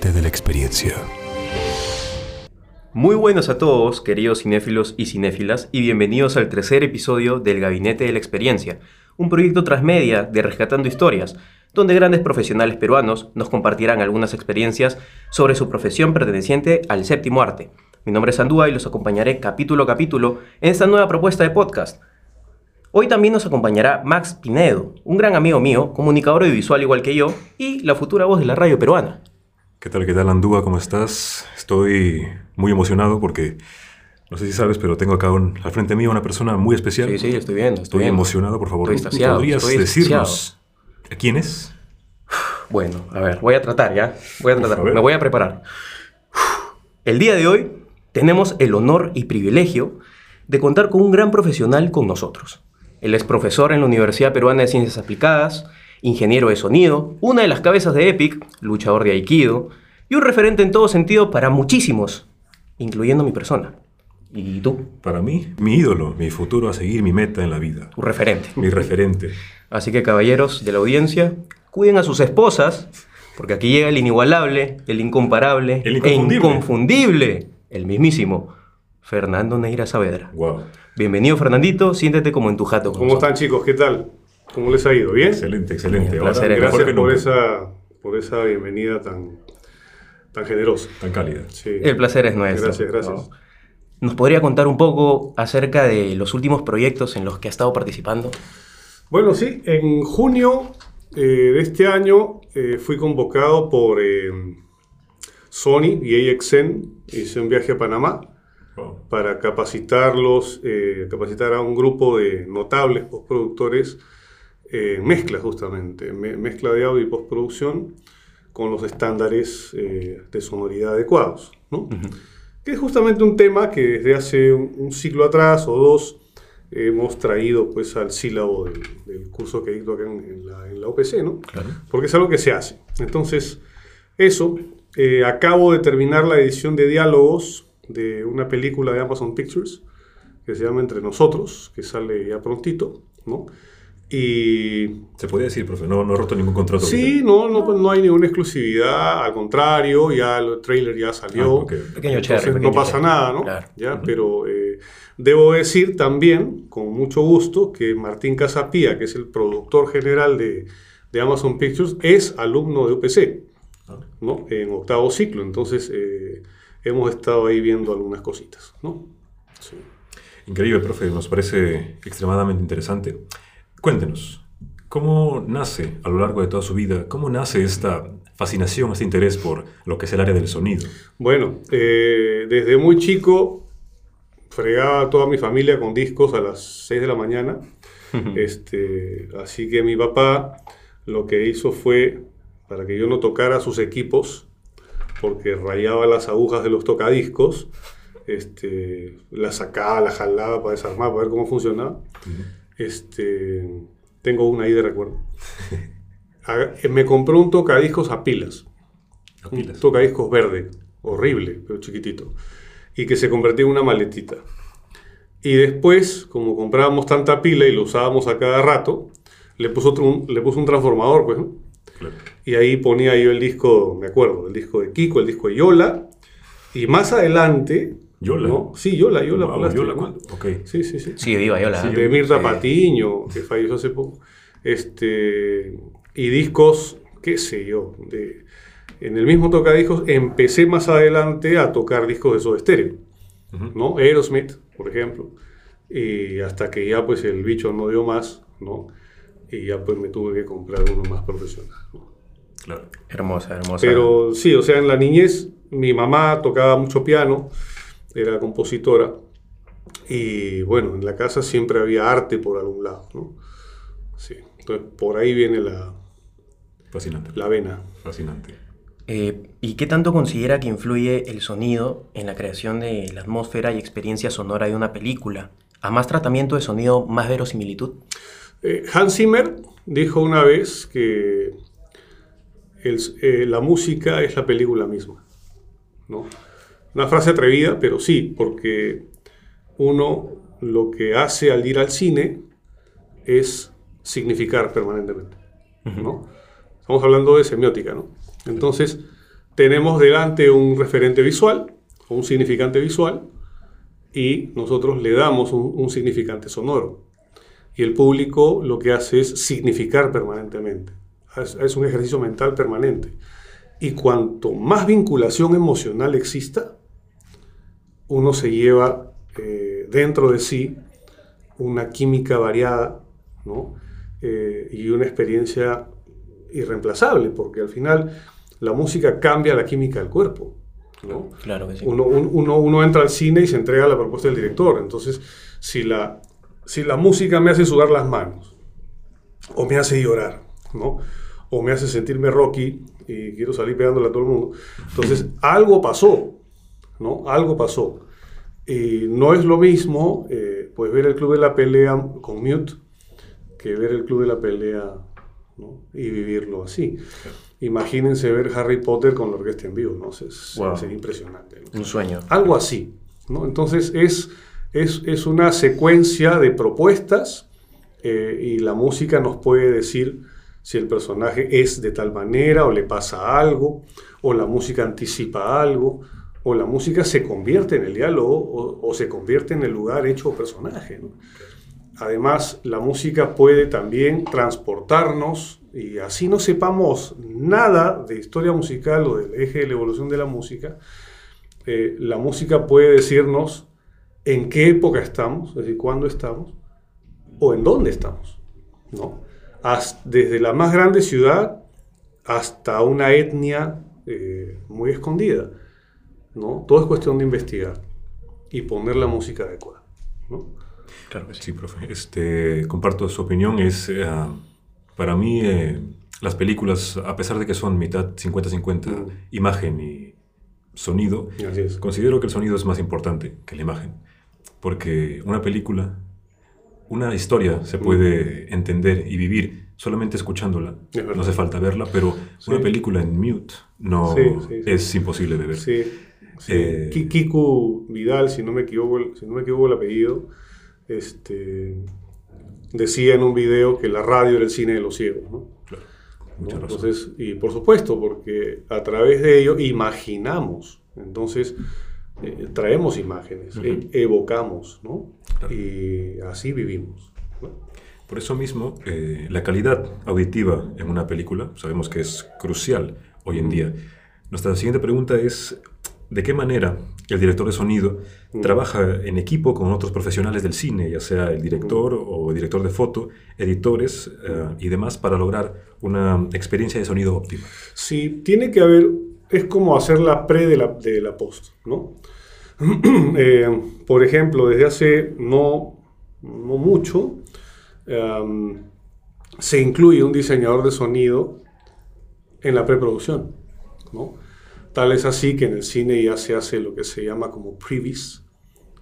Gabinete de la Experiencia. Muy buenos a todos, queridos cinéfilos y cinéfilas, y bienvenidos al tercer episodio del Gabinete de la Experiencia, un proyecto transmedia de Rescatando Historias, donde grandes profesionales peruanos nos compartirán algunas experiencias sobre su profesión perteneciente al séptimo arte. Mi nombre es Andúa y los acompañaré capítulo a capítulo en esta nueva propuesta de podcast. Hoy también nos acompañará Max Pinedo, un gran amigo mío, comunicador audiovisual igual que yo, y la futura voz de la radio peruana. ¿Qué tal, qué tal, Andúa? ¿Cómo estás? Estoy muy emocionado porque, no sé si sabes, pero tengo acá un- al frente mío una persona muy especial. Sí, sí, estoy viendo, estoy Estoy viendo. emocionado, por favor. Estoy ¿Podrías estoy decirnos quién es? Bueno, a ver, voy a tratar ya. Voy a tratar, a me voy a preparar. El día de hoy tenemos el honor y privilegio de contar con un gran profesional con nosotros. Él es profesor en la Universidad Peruana de Ciencias Aplicadas, ingeniero de sonido, una de las cabezas de EPIC, luchador de Aikido, y un referente en todo sentido para muchísimos, incluyendo mi persona. ¿Y tú? Para mí, mi ídolo, mi futuro a seguir, mi meta en la vida, Tu referente. mi referente. Así que caballeros de la audiencia, cuiden a sus esposas, porque aquí llega el inigualable, el incomparable, El e inconfundible. inconfundible, el mismísimo Fernando Neira Saavedra. Wow. Bienvenido Fernandito, siéntete como en tu jato. con ¿Cómo están chicos? ¿Qué tal? ¿Cómo les ha ido? ¿Bien? Excelente, excelente. El Ahora, Gracias por nunca. esa, por esa bienvenida tan, tan generosa. Tan cálida. Sí. El placer es nuestro. Gracias, gracias. ¿Nos podría contar un poco acerca de los últimos proyectos en los que ha estado participando? Bueno, sí, en junio eh, de este año eh, fui convocado por eh, Sony y AXN. Hice un viaje a Panamá Wow. para capacitarlos, eh, capacitar a un grupo de notables postproductores eh, mezcla justamente, me- mezcla de audio y postproducción con los estándares eh, de sonoridad adecuados, ¿no? Que es justamente un tema que desde hace un, un siglo atrás o dos hemos traído pues al sílabo del, del curso que dicto acá en, en la, en la OPC, ¿no? Porque es algo que se hace. Entonces, eso, eh, acabo de terminar la edición de diálogos de una película de Amazon Pictures que se llama Entre Nosotros, que sale ya prontito, ¿no? Y Se puede decir, profe, no, no he roto ningún contrato. sí, no, no, pues, no hay ninguna exclusividad, al contrario, ya el trailer ya salió. Ah. Pequeño Entonces, cherry, pequeño no pasa cherry. nada, ¿no? Claro. Ya, Pero eh, debo decir también, con mucho gusto, que Martín Casapía, que es el productor general de, de Amazon Pictures, es alumno de UPC, Ah. ¿no? En octavo ciclo. Entonces, eh, hemos estado ahí viendo algunas cositas, ¿no? Sí. Increíble, profe, nos parece extremadamente interesante. Cuéntenos, ¿cómo nace a lo largo de toda su vida, cómo nace esta fascinación, este interés por lo que es el área del sonido? Bueno, eh, desde muy chico fregaba a toda mi familia con discos a las 6 de la mañana. este, así que mi papá lo que hizo fue, para que yo no tocara sus equipos, porque rayaba las agujas de los tocadiscos, este, las sacaba, las jalaba para desarmar, para ver cómo funcionaba. Este, tengo una ahí de recuerdo. Haga- Me compró un tocadiscos a pilas. A Un pilas. tocadiscos verde, horrible, pero chiquitito. Y que se convertía en una maletita. Y después, como comprábamos tanta pila y lo usábamos a cada rato, le puso, otro- un, le puso un transformador, pues, ¿no? Claro. Y ahí ponía yo el disco, me acuerdo, el disco de Kiko, el disco de Yola. Y más adelante... ¿Yola? ¿no? Sí, Yola, Yola. Wow, plástico, Yola, ¿no? ¿cuándo? Ok. Sí, sí, sí Sí, viva yo la. de Mirta Sí. Patiño, que falleció hace poco. Este, y discos, qué sé yo, de, en el mismo tocadiscos empecé más adelante a tocar discos de Soda Stereo, Ujú. ¿no? Aerosmith, por ejemplo. Y hasta que ya pues el bicho no dio más, ¿no? Y ya pues me tuve que comprar uno más profesional, ¿no? Claro. Hermosa, hermosa. Pero sí, o sea, en la niñez mi mamá tocaba mucho piano, era compositora. Y bueno, en la casa siempre había arte por algún lado, ¿no? Sí, entonces por ahí viene la, Fascinante. la vena. Fascinante. Eh, ¿Y qué tanto considera que influye el sonido en la creación de la atmósfera y experiencia sonora de una película? ¿A más tratamiento de sonido, más verosimilitud? Eh, Hans Zimmer dijo una vez que el- eh, la música es la película misma. ¿no? Una frase atrevida, pero sí, porque uno lo que hace al ir al cine es significar permanentemente. ¿no? Estamos hablando de semiótica, ¿no? Entonces, tenemos delante un referente visual o un significante visual y nosotros le damos un, un significante sonoro. Y el público lo que hace es significar permanentemente. Es, es un ejercicio mental permanente. Y cuanto más vinculación emocional exista, uno se lleva eh, dentro de sí una química variada ¿no? Eh, y una experiencia irreemplazable, porque al final la música cambia la química del cuerpo. ¿no? Claro que sí. Uno, un- uno, uno entra al cine y se entrega a la propuesta del director. Entonces, si la, si la música me hace sudar las manos, o me hace llorar, ¿no? o me hace sentirme Rocky y quiero salir pegándole a todo el mundo, entonces algo pasó, ¿no? Algo pasó. Y no es lo mismo eh, pues ver el Club de la Pelea con Mute que ver el Club de la Pelea ¿no? y vivirlo así. Imagínense ver Harry Potter con la orquesta en vivo, ¿no? Es, Wow. sería impresionante. ¿no? Un sueño. Algo así. ¿no? Entonces es, es, es una secuencia de propuestas eh, y la música nos puede decir si el personaje es de tal manera o le pasa algo, o la música anticipa algo, o la música se convierte en el diálogo o, se convierte en el lugar hecho personaje. Además, la música puede también transportarnos y así no sepamos nada de historia musical o del eje de la evolución de la música, eh, la música puede decirnos en qué época estamos, es decir, cuándo estamos, o en dónde estamos, ¿no? Desde la más grande ciudad hasta una etnia eh, muy escondida, ¿no? Todo es cuestión de investigar y poner la música adecuada, ¿no? Claro que sí. Sí, profe. Este, comparto su opinión. Es, eh, para mí, eh, las películas, a pesar de que son mitad 50-50, Mm. imagen y sonido, considero que el sonido es más importante que la imagen. Porque una película, una historia se puede entender y vivir solamente escuchándola. Es. No hace falta verla, pero Sí. una película en mute no sí, sí. es imposible de ver. Sí. Eh, Ki- Kiku Vidal, si no me equivoco, el- si no me equivoco el apellido, este, decía en un video que la radio era el cine de los ciegos, ¿no? Claro, ¿no? mucha razón. Entonces, y por supuesto, porque a través de ello imaginamos, entonces eh, traemos imágenes, e- evocamos, ¿no? Claro. Y así vivimos. ¿no? Por eso mismo, eh, la calidad auditiva en una película sabemos que es crucial hoy en día. Nuestra siguiente pregunta es, ¿de qué manera el director de sonido Mm. trabaja en equipo con otros profesionales del cine, ya sea el director o director de foto, editores eh, y demás, para lograr una experiencia de sonido óptima? Sí, tiene que haber, es como hacer la pre de la, de la post, ¿no? Eh, por ejemplo, desde hace no, no mucho, em, se incluye un diseñador de sonido en la preproducción, ¿no? Tal es así que en el cine ya se hace lo que se llama como previs,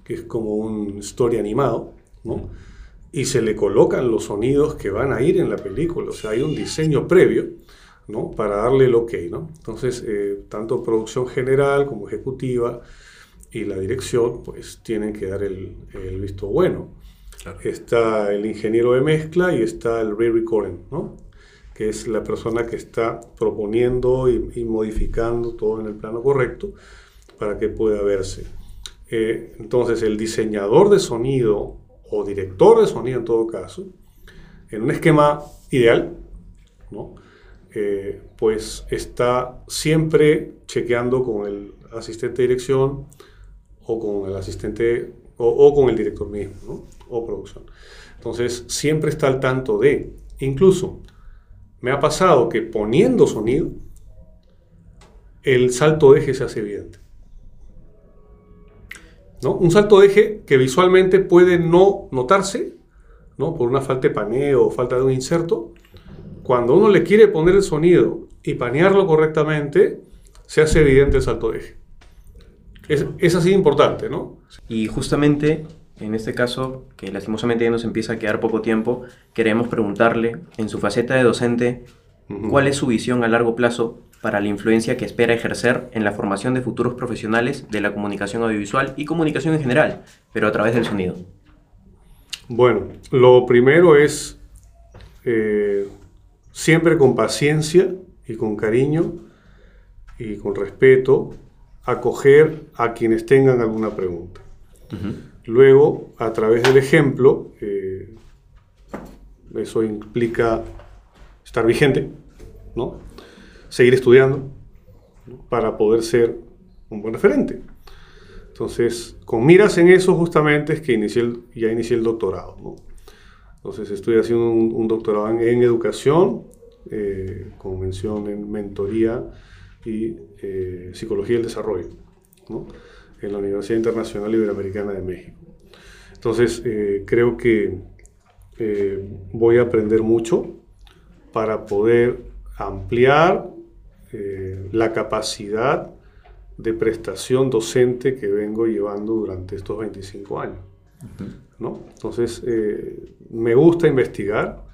que es como un story animado, ¿no? Y se le colocan los sonidos que van a ir en la película, o sea, hay un diseño previo, ¿no? Para darle el ok, ¿no? Entonces, eh, tanto producción general como ejecutiva y la dirección, pues tienen que dar el, el visto bueno. Claro. Está el ingeniero de mezcla y está el re-recording, ¿no? Que es la persona que está proponiendo y, modificando todo en el plano correcto para que pueda verse. Eh, entonces, el diseñador de sonido o director de sonido en todo caso, en un esquema ideal, ¿no? Eh, pues está siempre chequeando con el asistente de dirección o con el asistente o, con el director mismo, o producción. Entonces, siempre está al tanto de, incluso, me ha pasado que poniendo sonido, el salto de eje se hace evidente. ¿No? Un salto de eje que visualmente puede no notarse, ¿no? por una falta de paneo o falta de un inserto, cuando uno le quiere poner el sonido y panearlo correctamente, se hace evidente el salto de eje. Es, es así importante, ¿no? Y justamente en este caso, que lastimosamente ya nos empieza a quedar poco tiempo, queremos preguntarle, en su faceta de docente. ¿cuál es su visión a largo plazo para la influencia que espera ejercer en la formación de futuros profesionales de la comunicación audiovisual y comunicación en general, pero a través del sonido? Bueno, lo primero es eh, siempre con paciencia y con cariño y con respeto acoger a quienes tengan alguna pregunta. Luego, a través del ejemplo, eh, eso implica estar vigente, ¿no? seguir estudiando para poder ser un buen referente. Entonces, con miras en eso justamente es que inicié ya inicié el doctorado. ¿no? Entonces, estoy haciendo un, doctorado en, educación, eh, con mención en mentoría y eh, psicología del desarrollo, ¿no? En la Universidad Internacional Iberoamericana de México. Entonces, eh, creo que voy a aprender mucho para poder ampliar la capacidad de prestación docente que vengo llevando durante estos 25 años. ¿no? Entonces, eh, me gusta investigar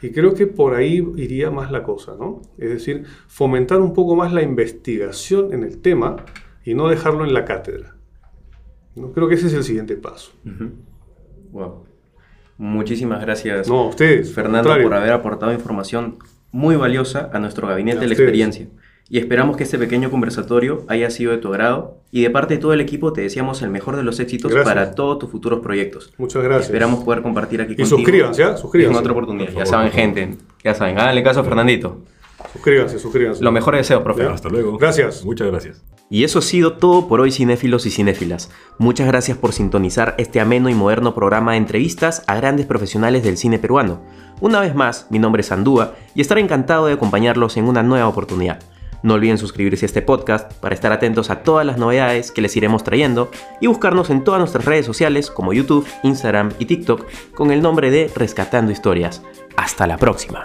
y creo que por ahí iría más la cosa, ¿no? Es decir, fomentar un poco más la investigación en el tema y no dejarlo en la cátedra. ¿no? Creo que ese es el siguiente paso. Wow. Muchísimas gracias, no, ustedes, Fernando, por haber aportado información muy valiosa a nuestro gabinete de la experiencia y esperamos que este pequeño conversatorio haya sido de tu agrado y de parte de todo el equipo te deseamos el mejor de los éxitos para todos tus futuros proyectos. Muchas gracias. Esperamos poder compartir aquí y contigo. suscríbanse, ¿eh? suscríbanse. En otra oportunidad. ya saben, gente. Ya saben, háganle caso a Fernandito. Suscríbanse, suscríbanse. Lo mejor deseo, profe. Hasta luego. Gracias. Muchas gracias. Y eso ha sido todo por hoy, cinéfilos y cinéfilas. Muchas gracias por sintonizar este ameno y moderno programa de entrevistas a grandes profesionales del cine peruano. Una vez más, mi nombre es Andúa y estaré encantado de acompañarlos en una nueva oportunidad. No olviden suscribirse a este podcast para estar atentos a todas las novedades que les iremos trayendo y buscarnos en todas nuestras redes sociales como YouTube, Instagram y TikTok con el nombre de Rescatando Historias. Hasta la próxima.